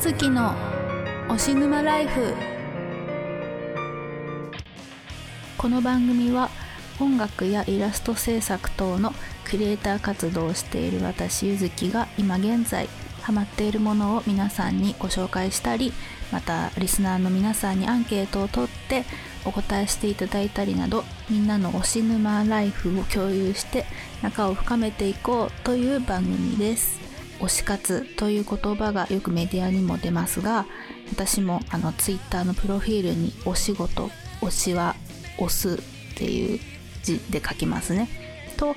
ずきの推し沼ライフ。この番組は音楽やイラスト制作等のクリエイター活動をしている私ゆずきが今現在ハマっているものを皆さんにご紹介したりまたリスナーの皆さんにアンケートを取ってお答えしていただいたりなどみんなの推し沼ライフを共有して仲を深めていこうという番組です。推し活という言葉がよくメディアにも出ますが私もあのツイッターのプロフィールにお仕事推しは推すっていう字で書きますね。と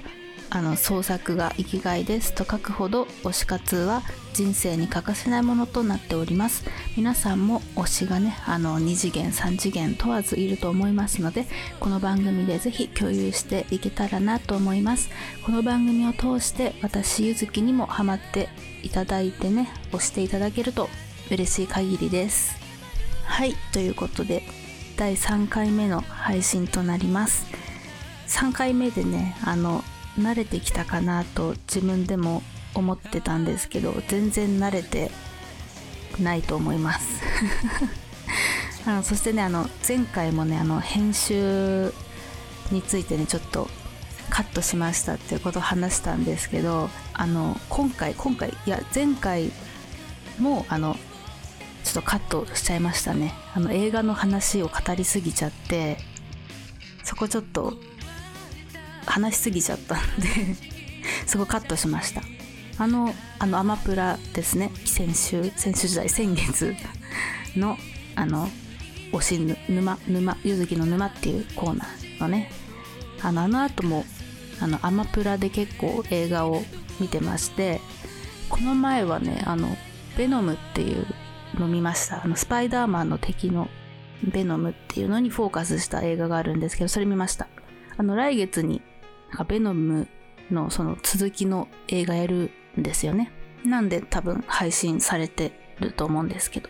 あの創作が生きがいですと書くほど推し活は人生に欠かせないものとなっております。皆さんも推しがねあの2次元3次元問わずいると思いますのでこの番組でぜひ共有していけたらなと思います。この番組を通して私ゆずきにもハマっていただいてね押していただけると嬉しい限りです。はいということで第3回目の配信となります。3回目でねあの慣れてきたかなと自分でも思ってたんですけど全然慣れてないと思います。あのそしてねあの前回もねあの編集についてねちょっとカットしましたっていうことを話したんですけどあの今回今回いや前回もあのちょっとカットしちゃいましたね。あの映画の話を語りすぎちゃってそこちょっと話しすぎちゃったんで そこカットしました。あのあのアマプラですね。先週先週時代先月のあの推し沼沼ゆずきの沼っていうコーナーのね。あのあの後もあのアマプラで結構映画を見てましてこの前はねあのベノムっていうの見ました。あのスパイダーマンの敵のベノムっていうのにフォーカスした映画があるんですけどそれ見ました。あの来月にベノムのその続きの映画やるんですよね。なんで多分配信されてると思うんですけど。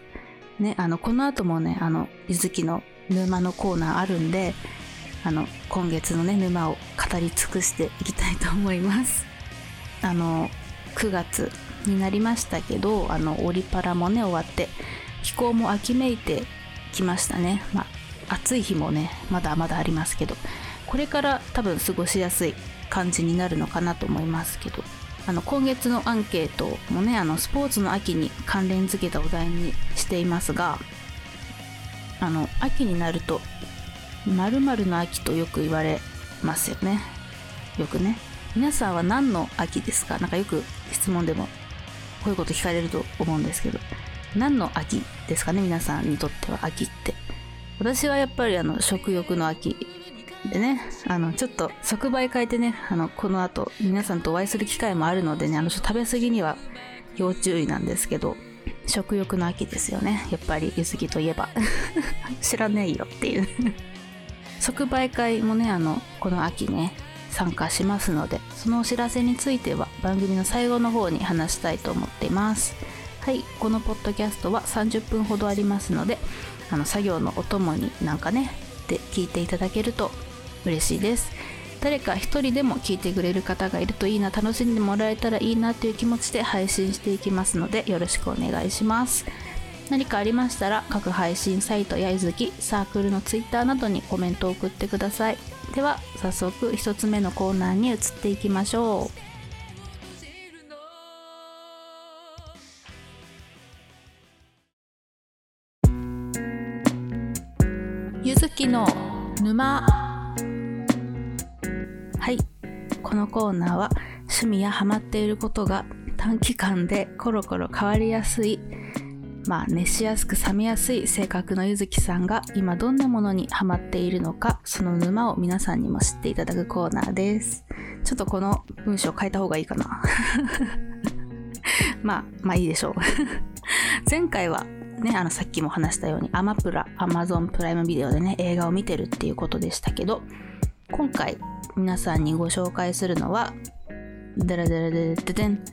ね、あの、この後もね、あの、ゆずきの沼のコーナーあるんで、あの、今月のね、沼を語り尽くしていきたいと思います。あの、9月になりましたけど、あの、オリパラもね、終わって、気候も秋めいてきましたね。まあ、暑い日もね、まだまだありますけど、これから多分過ごしやすい感じになるのかなと思いますけどあの今月のアンケートもねあのスポーツの秋に関連づけたお題にしていますがあの秋になると〇〇の秋とよく言われますよね。よくね。皆さんは何の秋ですか？なんかよく質問でもこういうこと聞かれると思うんですけど何の秋ですかね？皆さんにとっては秋って。私はやっぱりあの食欲の秋でね、あの、ちょっと即売会でね、あの、この後、皆さんとお会いする機会もあるのでね、あの、食べ過ぎには要注意なんですけど、食欲の秋ですよね。やっぱり、ゆずきといえば。知らねえよっていう 即売会もね、あの、この秋ね、参加しますので、そのお知らせについては番組の最後の方に話したいと思っています。はい、このポッドキャストは30分ほどありますので、あの、作業のお供になんかね、で聞いていただけると嬉しいです。誰か一人でも聞いてくれる方がいるといいな楽しんでもらえたらいいなという気持ちで配信していきますのでよろしくお願いします。何かありましたら各配信サイトやいずきサークルのツイッターなどにコメントを送ってください。では早速1つ目のコーナーに移っていきましょう。ゆずきの沼。はい。このコーナーは趣味やハマっていることが短期間でコロコロ変わりやすいまあ熱しやすく冷めやすい性格のゆずきさんが今どんなものにハマっているのかその沼を皆さんにも知っていただくコーナーです。ちょっとこの文章変えた方がいいかな。まあまあいいでしょう。前回はね、あのさっきも話したようにアマプラ、アマゾンプライムビデオでね、映画を見てるっていうことでしたけど、今回皆さんにご紹介するのは、デラデラデラデデン、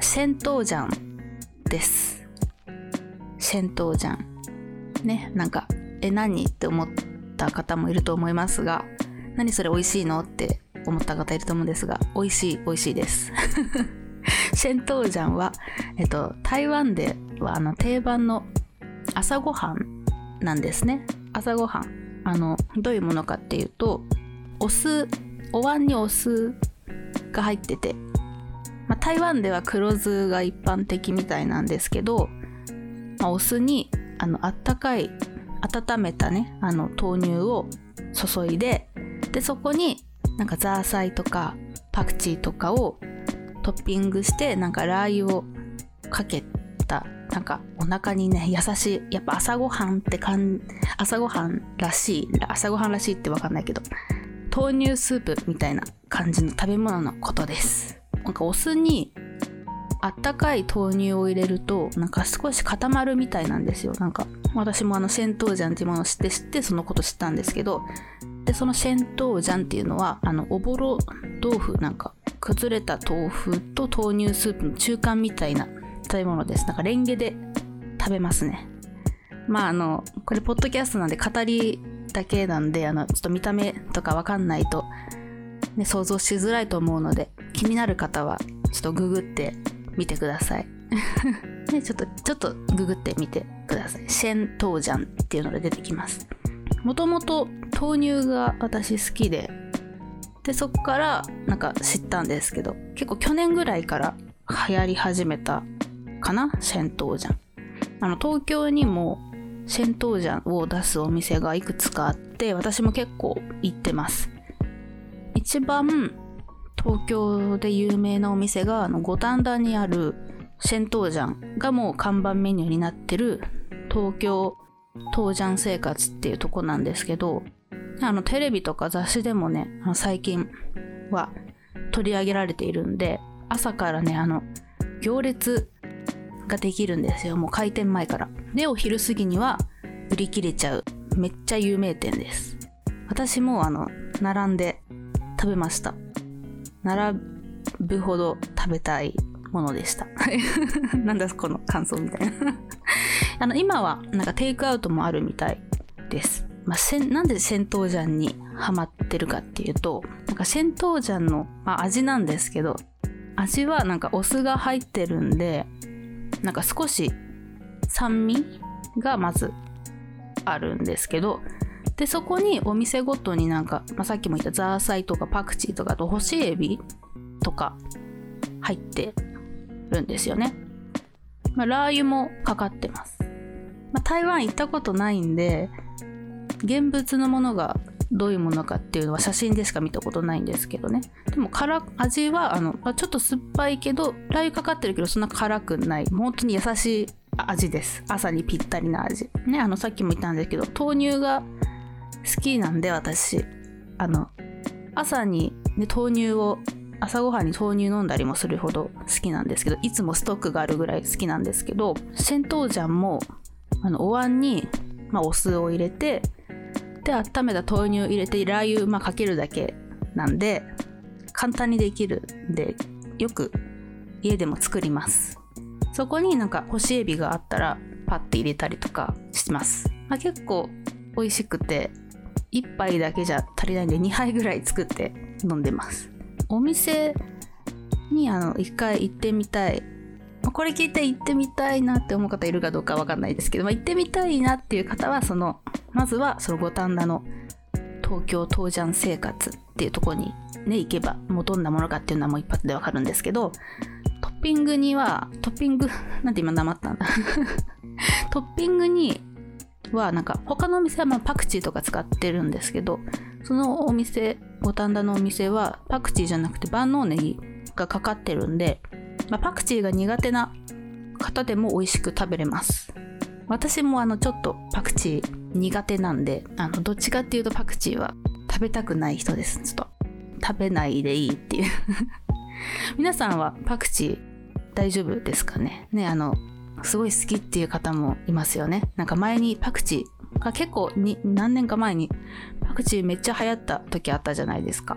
戦闘ジャンです。戦闘ジャン。ね、なんか、え、何って思った方もいると思いますが、何それ美味しいのって思った方いると思うんですが、美味しい、美味しいです。戦闘ジャンは、えっと、台湾ではあの定番の朝ごはんなんですね朝ごはんあのどういうものかっていうとお酢お椀にお酢が入ってて、まあ、台湾では黒酢が一般的みたいなんですけど、まあ、お酢にあのあったかい温めたねあの豆乳を注いででそこになんかザーサイとかパクチーとかをトッピングしてなんかラー油をかけたなんかお腹にね優しいやっぱ朝ごはんってかん朝ごはんらしい朝ごはんらしいってわかんないけど豆乳スープみたいな感じの食べ物のことです。なんかお酢にあったかい豆乳を入れるとなんか少し固まるみたいなんですよ。なんか私もあのシェントージャンっていうものを知って知ってそのこと知ったんですけど。でそのシェントージャンっていうのはあのおぼろ豆腐なんか崩れた豆腐と豆乳スープの中間みたいな食べ物です。なんかレンゲで食べますね。まああのこれポッドキャストなんで語りだけなんであのちょっと見た目とかわかんないと、ね、想像しづらいと思うので気になる方はちょっとググってみてください。ね、ちょっとちょっとググってみてください。シェントージャンっていうので出てきます。もともと豆乳が私好きででそっからなんか知ったんですけど結構去年ぐらいから流行り始めたかな？シェントージャン。あの東京にもシェントージャンを出すお店がいくつかあって私も結構行ってます。一番東京で有名なお店があの五反田にあるシェントージャンがもう看板メニューになってる東京トージャン生活っていうとこなんですけどあのテレビとか雑誌でもね最近は取り上げられているんで朝からねあの行列ができるんですよ。もう開店前から。でお昼過ぎには売り切れちゃう。めっちゃ有名店です。私もあの並んで食べました。並ぶほど食べたいものでした。なんだこの感想みたいな。あの今はなんかテイクアウトもあるみたいです。まあ、せなんで銭湯ジャンにハマってるかっていうとなんか銭湯ジャンの、まあ、味なんですけど味はなんかお酢が入ってるんでなんか少し酸味がまずあるんですけどでそこにお店ごとになんか、まあ、さっきも言ったザーサイとかパクチーとかあと干しエビとか入ってるんですよね、まあ、ラー油もかかってます、まあ、台湾行ったことないんで現物のものがどういうものかっていうのは写真でしか見たことないんですけどね。でも辛味はあの、ちょっと酸っぱいけどラー油かかってるけどそんな辛くない。本当に優しい味です。朝にぴったりな味。ねあのさっきも言ったんですけど豆乳が好きなんで私。あの朝に、ね、豆乳を朝ごはんに豆乳飲んだりもするほど好きなんですけどいつもストックがあるぐらい好きなんですけどシェントージャンもあのお椀に、まあ、お酢を入れてで温めた豆乳入れてラー油、まあ、かけるだけなんで簡単にできるんでよく家でも作ります。そこになんか干しエビがあったらパッて入れたりとかします、まあ、結構美味しくて1杯だけじゃ足りないんで2杯ぐらい作って飲んでます。お店にあの1回行ってみたいこれ聞いて行ってみたいなって思う方いるかどうかわかんないですけど、まあ、行ってみたいなっていう方はそのまずはその五反田の東京東ジャン生活っていうとこにね行けばもうどんなものかっていうのはもう一発でわかるんですけどトッピングにはトッピング なんて今なまったんだ。トッピングにはなんか他のお店はまパクチーとか使ってるんですけどそのお店五反田のお店はパクチーじゃなくて万能ネギがかかってるんでまあ、パクチーが苦手な方でも美味しく食べれます。私もあのちょっとパクチー苦手なんであのどっちかっていうとパクチーは食べたくない人です。ちょっと食べないでいいっていう。皆さんはパクチー大丈夫ですかね？ねあのすごい好きっていう方もいますよね。なんか前にパクチーが結構に何年か前にパクチーめっちゃ流行った時あったじゃないですか。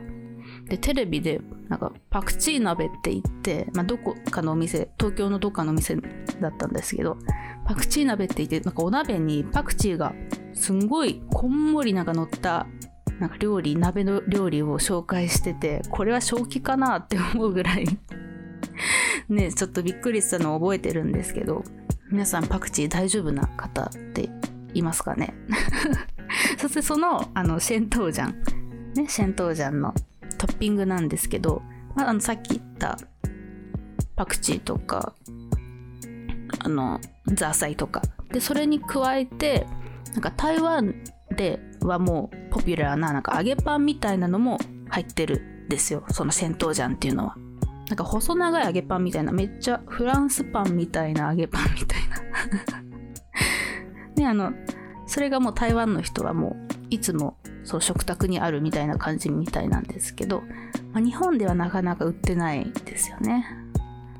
でテレビでなんかパクチー鍋って言って、まあ、どこかのお店東京のどっかのお店だったんですけどパクチー鍋って言ってなんかお鍋にパクチーがすんごいこんもりなんか乗ったなんか料理鍋の料理を紹介しててこれは正気かなって思うぐらい ねちょっとびっくりしたのを覚えてるんですけど皆さんパクチー大丈夫な方っていますかね？そしてそのあのシェントウジャン。ねシェントウジャンのトッピングなんですけど、まあ、あのさっき言ったパクチーとかあのザーサイとか。でそれに加えてなんか台湾ではもうポピュラーななんか揚げパンみたいなのも入ってるんですよ。その銭湯ジャンっていうのは。なんか細長い揚げパンみたいなめっちゃフランスパンみたいな揚げパンみたいな。ねあのそれがもう台湾の人はもういつもそう食卓にあるみたいな感じみたいなんですけど、まあ、日本ではなかなか売ってないですよね。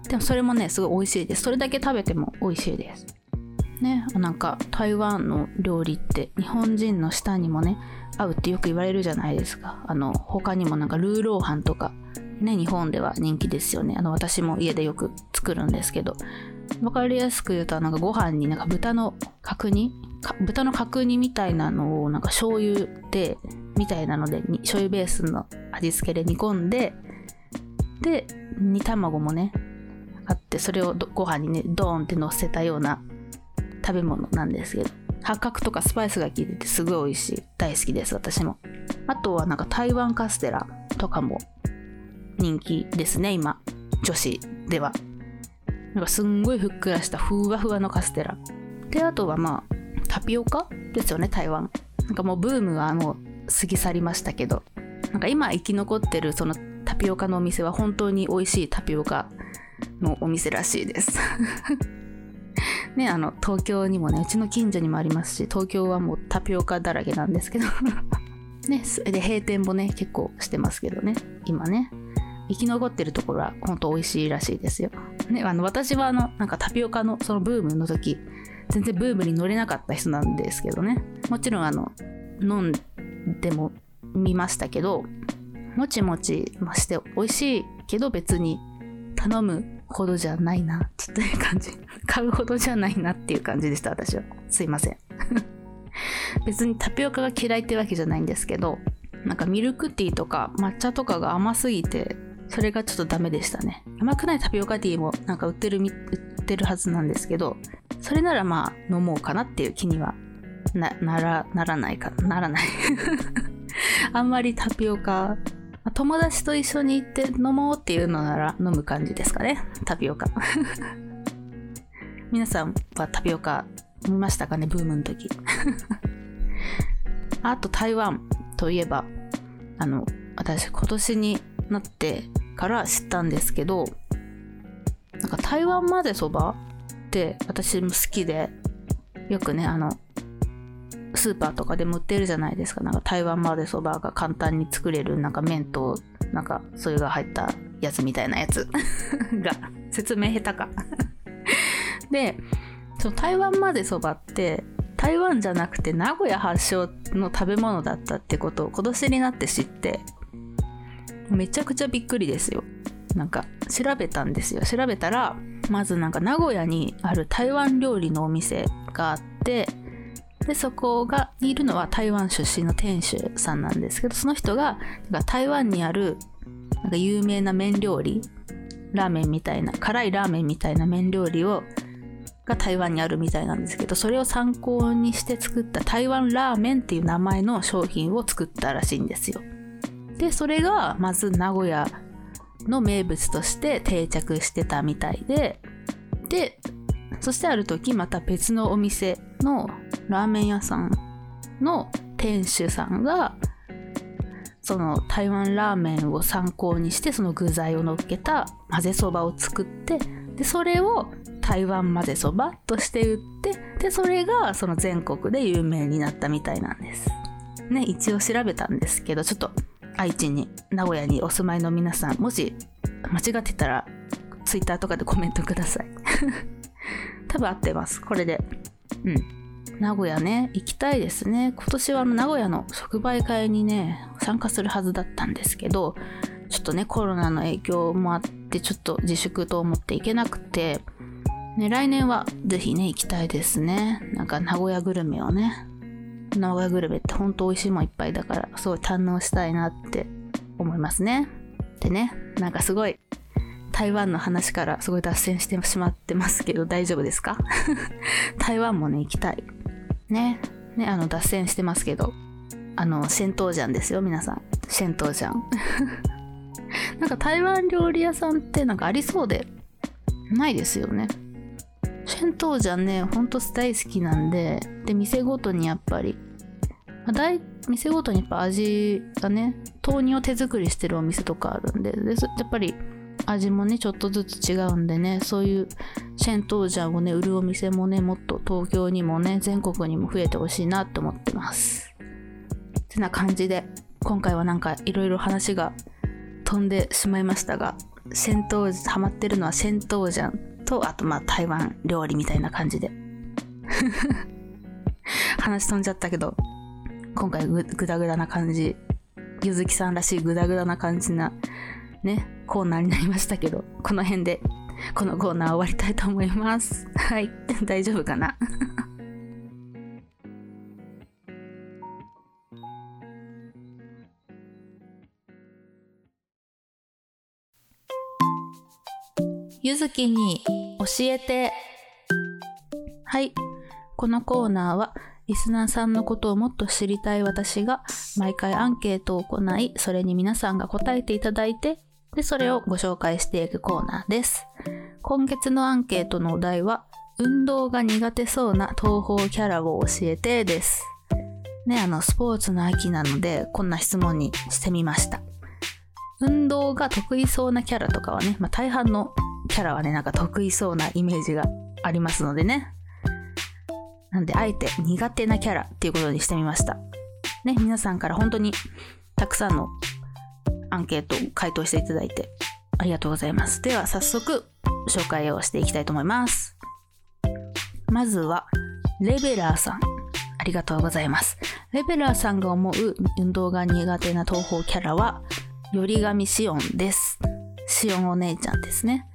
でもそれもねすごい美味しいです。それだけ食べても美味しいです。ねなんか台湾の料理って日本人の舌にもね合うってよく言われるじゃないですか。あの他にもなんかルーローハンとかね日本では人気ですよね。あの私も家でよく作るんですけど。分かりやすく言うとなんかご飯になんか豚の角煮豚の角煮みたいなのをなんか醤油でみたいなので醤油ベースの味付けで煮込んでで煮卵もねあってそれをご飯にねドーンって乗せたような食べ物なんですけど八角とかスパイスが効いててすごい美味しい。大好きです私も。あとはなんか台湾カステラとかも人気ですね今。女子では。なんかすんごいふっくらしたふわふわのカステラ。であとはまあタピオカですよね台湾なんかもうブームはもう過ぎ去りましたけどなんか今生き残ってるそのタピオカのお店は本当に美味しいタピオカのお店らしいです ね、あの、東京にもね、うちの近所にもありますし、東京はもうタピオカだらけなんですけど ね、それで閉店もね、結構してますけどね、今ね。生き残ってるところは本当美味しいらしいですよ。ね、あの、私はあの、なんかタピオカのそのブームの時、全然ブームに乗れなかった人なんですけどね。もちろんあの、飲んでも見ましたけど、もちもちして美味しいけど別に頼むほどじゃないなちっていう感じ。買うほどじゃないなっていう感じでした私は。すいません。別にタピオカが嫌いってわけじゃないんですけどなんかミルクティーとか抹茶とかが甘すぎてそれがちょっとダメでしたね。甘くないタピオカティーもなんか売ってる売ってるはずなんですけどそれならまあ飲もうかなっていう気にはならならないかならない あんまりタピオカ友達と一緒に行って飲もうっていうのなら飲む感じですかね。タピオカ。皆さんはタピオカ飲みましたかね？ブームの時。あと台湾といえば、あの、私今年になってから知ったんですけど、なんか台湾まぜそばって私も好きで、よくね、あの、スーパーとかでも売ってるじゃないですか。なんか台湾までそばが簡単に作れるなんか麺となんかそれが入ったやつみたいなやつ が説明下手か で、その台湾までそばって台湾じゃなくて名古屋発祥の食べ物だったってことを今年になって知ってめちゃくちゃびっくりですよ。なんか調べたんですよ。調べたらまずなんか名古屋にある台湾料理のお店があってでそこがいるのは台湾出身の店主さんなんですけどその人がなんか台湾にあるなんか有名な麺料理ラーメンみたいな辛いラーメンみたいな麺料理をが台湾にあるみたいなんですけどそれを参考にして作った台湾ラーメンっていう名前の商品を作ったらしいんですよでそれがまず名古屋の名物として定着してたみたいででそしてある時また別のお店のラーメン屋さんの店主さんがその台湾ラーメンを参考にしてその具材を乗っけた混ぜそばを作ってでそれを台湾混ぜそばとして売ってでそれがその全国で有名になったみたいなんです。ね一応調べたんですけどちょっと愛知に名古屋にお住まいの皆さんもし間違ってたら Twitter とかでコメントください 多分合ってますこれでうん。名古屋ね、行きたいですね。今年は名古屋の即売会にね、参加するはずだったんですけど、ちょっとね、コロナの影響もあって、ちょっと自粛と思って行けなくて、ね、来年はぜひね、行きたいですね。なんか名古屋グルメをね。名古屋グルメってほんと美味しいもんいっぱいだから、すごい堪能したいなって思いますね。でね、なんかすごい台湾の話からすごい脱線してしまってますけど大丈夫ですか？台湾もね、行きたい。ね。ね、あの、脱線してますけど。あの、シェントージャンですよ、皆さん。シェントージャン。なんか台湾料理屋さんってなんかありそうで、ないですよね。シェントージャンね、ほんと大好きなんで、で、店ごとにやっぱり、まあ、店ごとにやっぱ味がね、豆乳を手作りしてるお店とかあるんで、でやっぱり味もね、ちょっとずつ違うんでね、そういうシェントージャンをね、売るお店もね、もっと東京にもね、全国にも増えてほしいなって思ってます。てな感じで、今回はなんかいろいろ話が飛んでしまいましたが、シェントー、ハマってるのはシェントージャンと、あとまあ台湾料理みたいな感じで。話飛んじゃったけど、今回ぐぐだぐだな感じ、ゆずきさんらしいぐだぐだな感じな、ね、コーナーになりましたけど、この辺で、このコーナー終わりたいと思います。はい、大丈夫かな？ずきに教えて。はい。このコーナーはリスナーさんのことをもっと知りたい私が毎回アンケートを行い、それに皆さんが答えていただいて、で、それをご紹介していくコーナーです。今月のアンケートのお題は、運動が苦手そうな東方キャラを教えてです。ね、あの、スポーツの秋なので、こんな質問にしてみました。運動が得意そうなキャラとかはね、まあ、大半のキャラはね、なんか得意そうなイメージがありますのでね。なんで、あえて苦手なキャラっていうことにしてみました。ね、皆さんから本当にたくさんのアンケートを回答していただいてありがとうございます。では、早速紹介をしていきたいと思います。まずは、レベラーさん。ありがとうございます。レベラーさんが思う運動が苦手な東方キャラは、よりがみしおんです。しおんお姉ちゃんですね。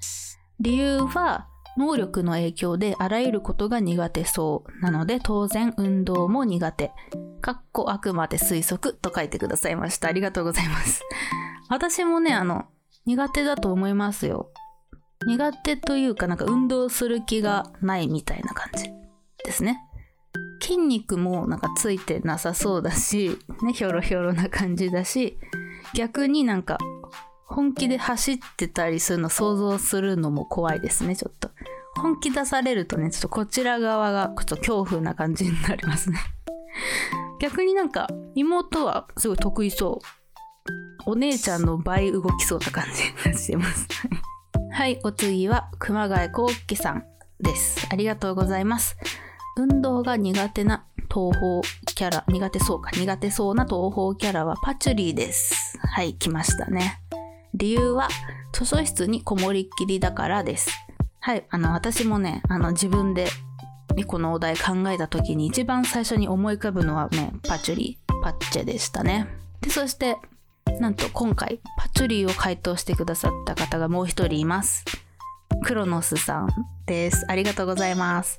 理由は、能力の影響であらゆることが苦手そうなので当然運動も苦手。かっこあくまで推測と書いてくださいました。ありがとうございます。私もね、あの、苦手だと思いますよ。苦手というかなんか運動する気がないみたいな感じですね。筋肉もなんかついてなさそうだし、ね、ひょろひょろな感じだし、逆になんか本気で走ってたりするの想像するのも怖いですね、ちょっと。本気出されるとね、ちょっとこちら側がちょっと恐怖な感じになりますね。逆になんか妹はすごい得意そう。お姉ちゃんの倍動きそうな感じがしてます。はい、お次は熊谷幸喜さんです。ありがとうございます。運動が苦手な東方キャラ、苦手そうか、苦手そうな東方キャラはパチュリーです。はい、来ましたね。理由は図書室にこもりっきりだからです。はい、あの、私もね、あの、自分でこのお題考えた時に一番最初に思い浮かぶのはね、パチュリー、パッチェでしたね。で、そして、なんと今回、パチュリーを回答してくださった方がもう一人います。クロノスさんです。ありがとうございます。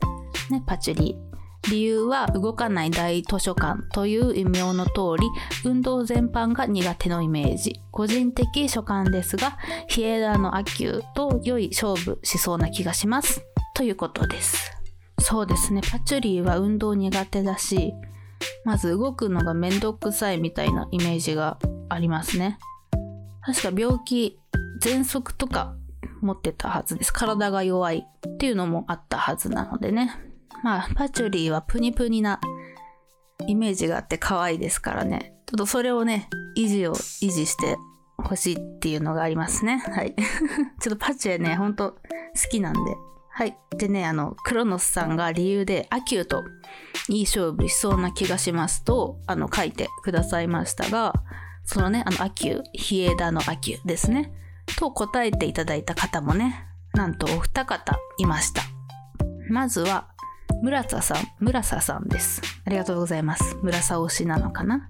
ね、パチュリー。理由は動かない大図書館という異名の通り運動全般が苦手のイメージ。個人的所感ですがヒエダの秋球と良い勝負しそうな気がします。ということです。そうですね。パチュリーは運動苦手だしまず動くのがめんどくさいみたいなイメージがありますね。確か病気喘息とか持ってたはずです。体が弱いっていうのもあったはずなのでね。まあ、パチュリーはプニプニなイメージがあって可愛いですからね。ちょっとそれをね、維持を維持してほしいっていうのがありますね。はい。ちょっとパチュエね、ほんと好きなんで。はい。でね、あの、クロノスさんが理由で、アキューといい勝負しそうな気がしますと、あの、書いてくださいましたが、そのね、あの、アキュー、ヒエダのアキューですね。と答えていただいた方もね、なんとお二方いました。まずは、村田さん、村佐さんです。ありがとうございます。村佐推しなのかな？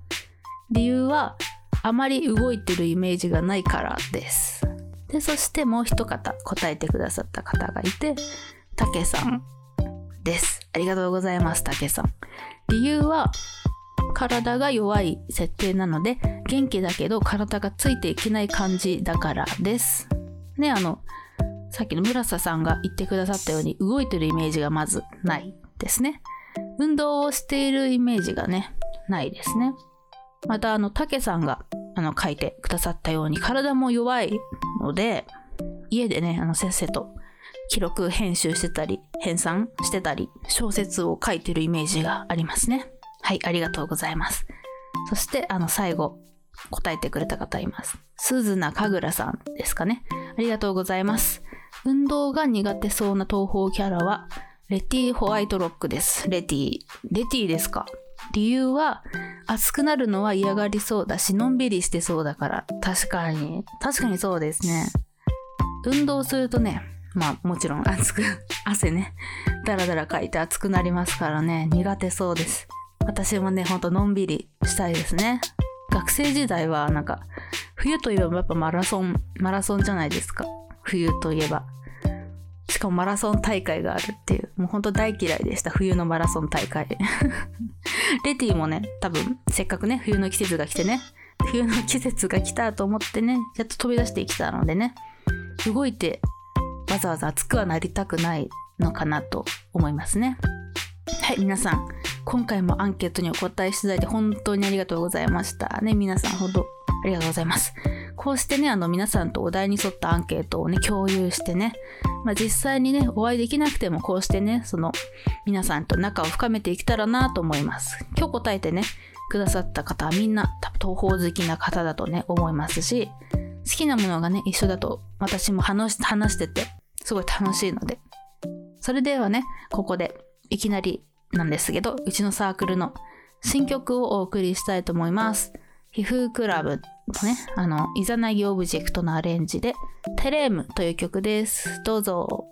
理由は、あまり動いてるイメージがないからです。で、そしてもう一方答えてくださった方がいて、たけさんです。ありがとうございます、たけさん。理由は、体が弱い設定なので、元気だけど体がついていけない感じだからです。ね、あの、さっきの村瀬さんが言ってくださったように動いてるイメージがまずないですね。運動をしているイメージがね、ないですね。また、あの、竹さんが、あの、書いてくださったように、体も弱いので、家でね、あの、せっせと記録編集してたり、編纂してたり、小説を書いてるイメージがありますね。はい、ありがとうございます。そして、あの、最後、答えてくれた方います。鈴名神楽さんですかね。ありがとうございます。運動が苦手そうな東方キャラは、レティホワイトロックです。レティ。レティですか？理由は、熱くなるのは嫌がりそうだし、のんびりしてそうだから。確かに。確かにそうですね。運動するとね、まあもちろん熱く、汗ね、だらだらかいて熱くなりますからね、苦手そうです。私もね、ほんとのんびりしたいですね。学生時代はなんか、冬といえばやっぱマラソン、マラソンじゃないですか。冬といえば。しかもマラソン大会があるっていう、もうほんと大嫌いでした、冬のマラソン大会。レティもね、多分、せっかくね、冬の季節が来てね、冬の季節が来たと思ってね、やっと飛び出してきたのでね、動いてわざわざ熱くはなりたくないのかなと思いますね。はい、皆さん、今回もアンケートにお答えしていただいて本当にありがとうございました。ね、皆さんほどありがとうございます。こうしてね、あの皆さんとお題に沿ったアンケートをね、共有してね、まあ、実際にね、お会いできなくてもこうしてね、その皆さんと仲を深めていけたらなと思います。今日答えてね、くださった方はみんな東方好きな方だとね、思いますし、好きなものがね、一緒だと私も話してて、すごい楽しいので。それではね、ここでいきなりなんですけど、うちのサークルの新曲をお送りしたいと思います。皮膚クラブのね、あの、イザナギオブジェクトのアレンジで、テレームという曲です。どうぞ。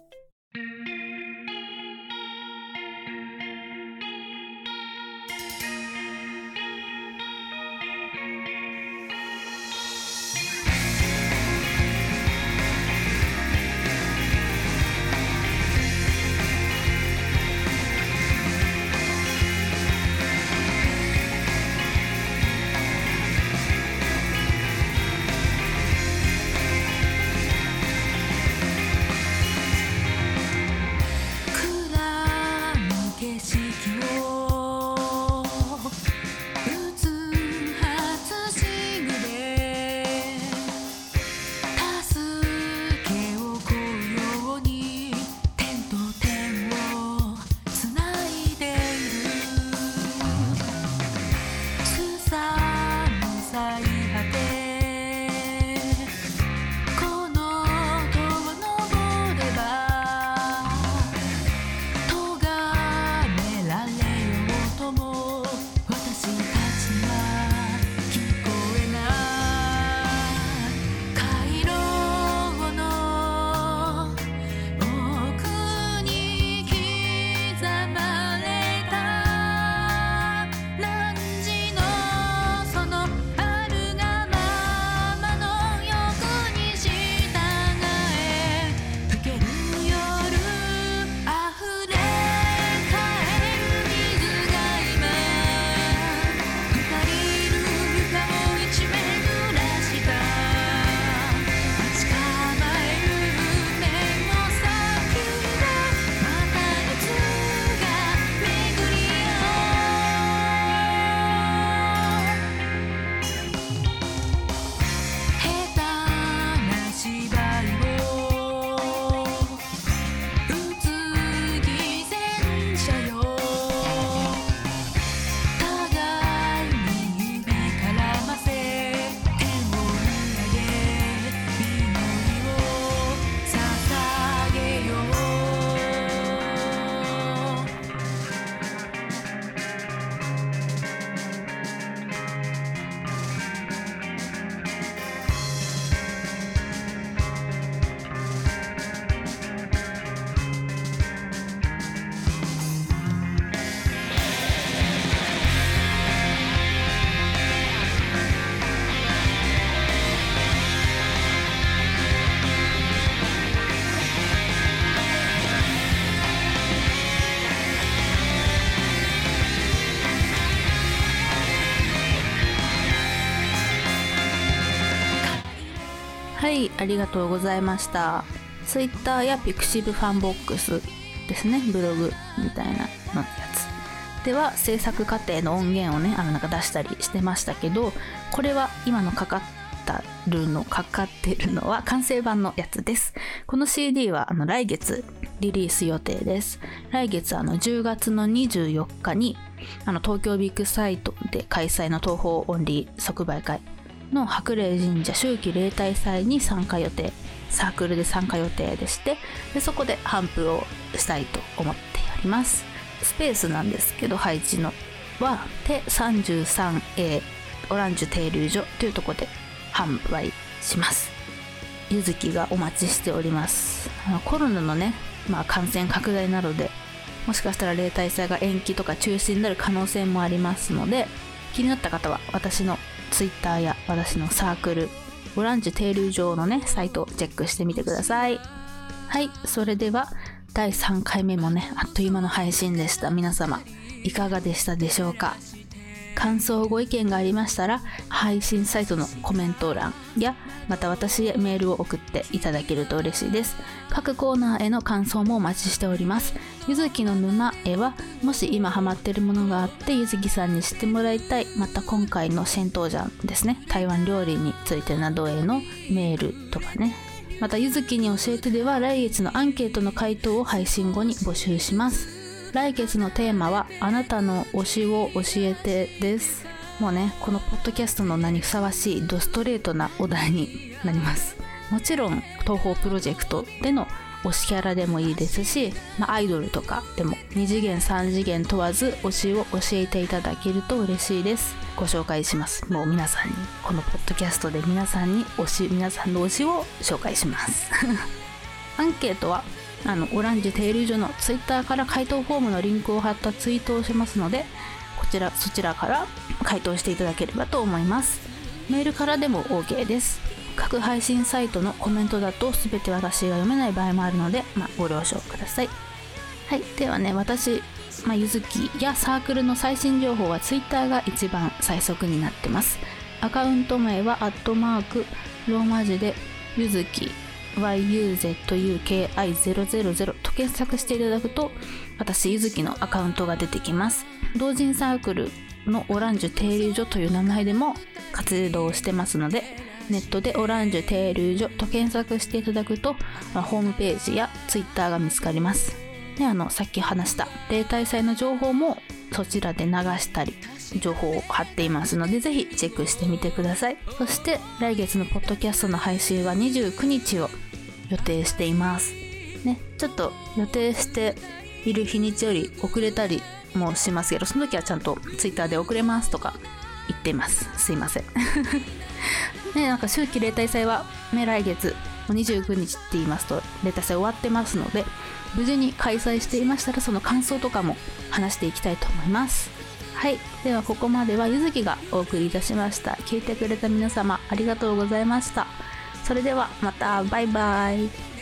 はい、ありがとうございました。Twitter や Pixiv ファンボックスですね。ブログみたいなのやつ。では制作過程の音源をねあのなんか出したりしてましたけどこれは今のかかったるのかかってるのは完成版のやつです。この CD はあの来月リリース予定です。来月あの10月の24日にあの東京ビッグサイトで開催の東方オンリー即売会の白麗神社秋季例大祭に参加予定サークルで参加予定でしてでそこで頒布をしたいと思っております。スペースなんですけど配置のは手 33A オランジュ停留所というとこで販売します。ゆずきがお待ちしております。コロナのね、まあ、感染拡大などでもしかしたら例大祭が延期とか中止になる可能性もありますので気になった方は私の Twitter や私のサークルボランジュ停留場のねサイトをチェックしてみてください。はいそれでは第3回目もねあっという間の配信でした。皆様いかがでしたでしょうか？感想ご意見がありましたら配信サイトのコメント欄やまた私へメールを送っていただけると嬉しいです。各コーナーへの感想もお待ちしております。ゆずきの沼へはもし今ハマってるものがあってゆずきさんに知ってもらいたいまた今回の戦闘ジャンですね。台湾料理についてなどへのメールとかね。またゆずきに教えてでは来月のアンケートの回答を配信後に募集します。来月のテーマはあなたの推しを教えてです。もうねこのポッドキャストの名にふさわしいドストレートなお題になります。もちろん東宝プロジェクトでの推しキャラでもいいですし、まあ、アイドルとかでも2次元3次元問わず推しを教えていただけると嬉しいです。ご紹介します。もう皆さんにこのポッドキャストで皆さんに推し皆さんの推しを紹介します。アンケートはあのオランジュ停留所のツイッターから回答フォームのリンクを貼ったツイートをしますのでこちらそちらから回答していただければと思います。メールからでも OK です。各配信サイトのコメントだと全て私が読めない場合もあるので、まあ、ご了承ください。はい。ではね私、まあ、ゆずきやサークルの最新情報は Twitter が一番最速になってます。アカウント名はアットマークローマ字でゆずき yuzuki000 と検索していただくと私ゆずきのアカウントが出てきます。同人サークルのオランジュ停留所という名前でも活動してますのでネットでオランジュ停留所と検索していただくと、まあ、ホームページやツイッターが見つかります。であのさっき話した例大祭の情報もそちらで流したり情報を貼っていますのでぜひチェックしてみてください。そして来月のポッドキャストの配信は29日を予定しています。ねちょっと予定している日にちより遅れたりもしますけどその時はちゃんと Twitter で遅れますとか言っています。すいません。ねなんか秋季例大祭はね来月29日って言いますと例大祭終わってますので無事に開催していましたらその感想とかも話していきたいと思います。はい。ではここまではゆずきがお送りいたしました。聞いてくれた皆様ありがとうございました。それではまた。バイバイ。